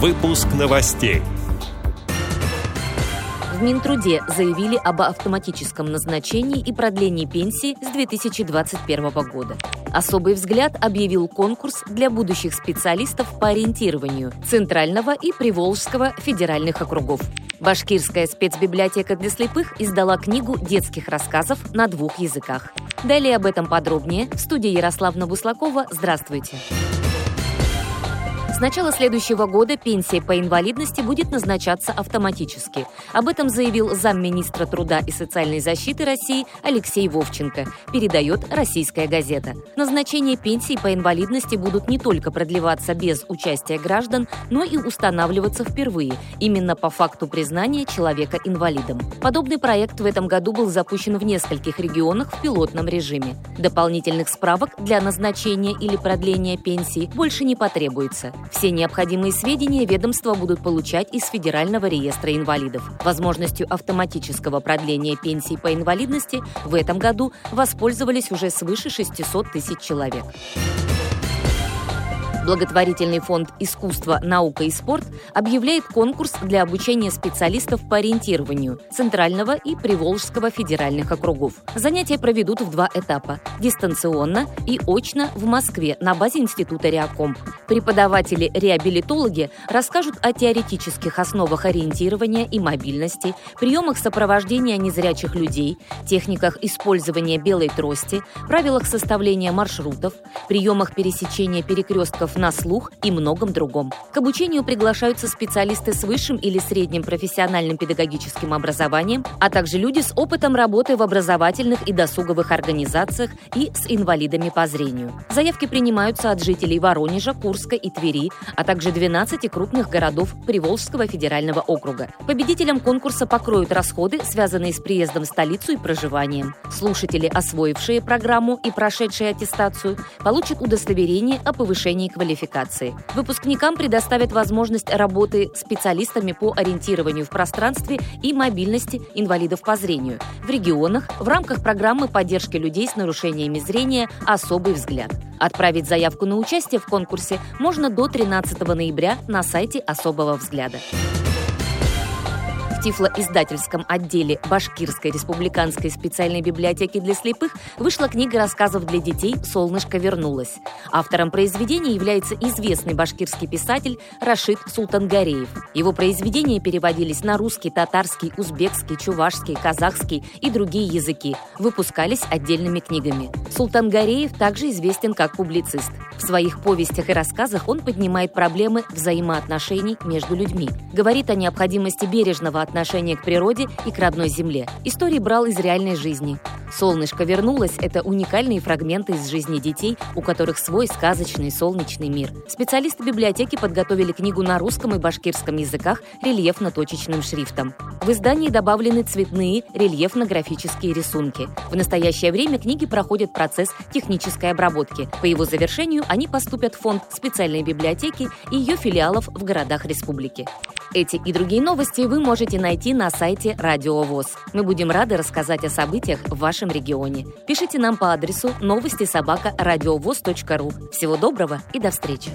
Выпуск новостей. В Минтруде заявили об автоматическом назначении и продлении пенсии с 2021 года. Особый взгляд объявил конкурс для будущих специалистов по ориентированию Центрального и Приволжского федеральных округов. Башкирская спецбиблиотека для слепых издала книгу детских рассказов на двух языках. Далее об этом подробнее в студии Ярославна Буслакова. Здравствуйте! Здравствуйте! С начала следующего года пенсия по инвалидности будет назначаться автоматически. Об этом заявил замминистра труда и социальной защиты России Алексей Вовченко, передает «Российская газета». Назначение пенсии по инвалидности будут не только продлеваться без участия граждан, но и устанавливаться впервые, именно по факту признания человека инвалидом. Подобный проект в этом году был запущен в нескольких регионах в пилотном режиме. Дополнительных справок для назначения или продления пенсии больше не потребуется. Все необходимые сведения ведомства будут получать из Федерального реестра инвалидов. Возможностью автоматического продления пенсии по инвалидности в этом году воспользовались уже свыше 600 тысяч человек. Благотворительный фонд «Искусство, наука и спорт» объявляет конкурс для обучения специалистов по ориентированию Центрального и Приволжского федеральных округов. Занятия проведут в два этапа – дистанционно и очно в Москве на базе Института Реаком. Преподаватели-реабилитологи расскажут о теоретических основах ориентирования и мобильности, приемах сопровождения незрячих людей, техниках использования белой трости, правилах составления маршрутов, приемах пересечения перекрестков на слух и многом другом. К обучению приглашаются специалисты с высшим или средним профессиональным педагогическим образованием, а также люди с опытом работы в образовательных и досуговых организациях и с инвалидами по зрению. Заявки принимаются от жителей Воронежа, Курска и Твери, а также 12 крупных городов Приволжского федерального округа. Победителям конкурса покроют расходы, связанные с приездом в столицу и проживанием. Слушатели, освоившие программу и прошедшие аттестацию, получат удостоверение о повышении квалификации квалификации. Выпускникам предоставят возможность работы специалистами по ориентированию в пространстве и мобильности инвалидов по зрению в регионах в рамках программы поддержки людей с нарушениями зрения «Особый взгляд». Отправить заявку на участие в конкурсе можно до 13 ноября на сайте «Особого взгляда». В Тифло-издательском отделе Башкирской республиканской специальной библиотеки для слепых вышла книга рассказов для детей «Солнышко вернулось». Автором произведения является известный башкирский писатель Рашид Султангареев. Его произведения переводились на русский, татарский, узбекский, чувашский, казахский и другие языки, выпускались отдельными книгами. Султангареев также известен как публицист. В своих повестях и рассказах он поднимает проблемы взаимоотношений между людьми, говорит о необходимости бережного отношения к природе и к родной земле. Истории брал из реальной жизни. «Солнышко вернулось» — это уникальные фрагменты из жизни детей, у которых свой сказочный солнечный мир. Специалисты библиотеки подготовили книгу на русском и башкирском языках рельефно-точечным шрифтом. В издании добавлены цветные рельефно-графические рисунки. В настоящее время книги проходят процесс технической обработки. По его завершению они поступят в фонд специальной библиотеки и ее филиалов в городах республики. Эти и другие новости вы можете найти на сайте Радио ВОЗ. Мы будем рады рассказать о событиях в вашем регионе. Пишите нам по адресу новости собака ру. Всего доброго и до встречи!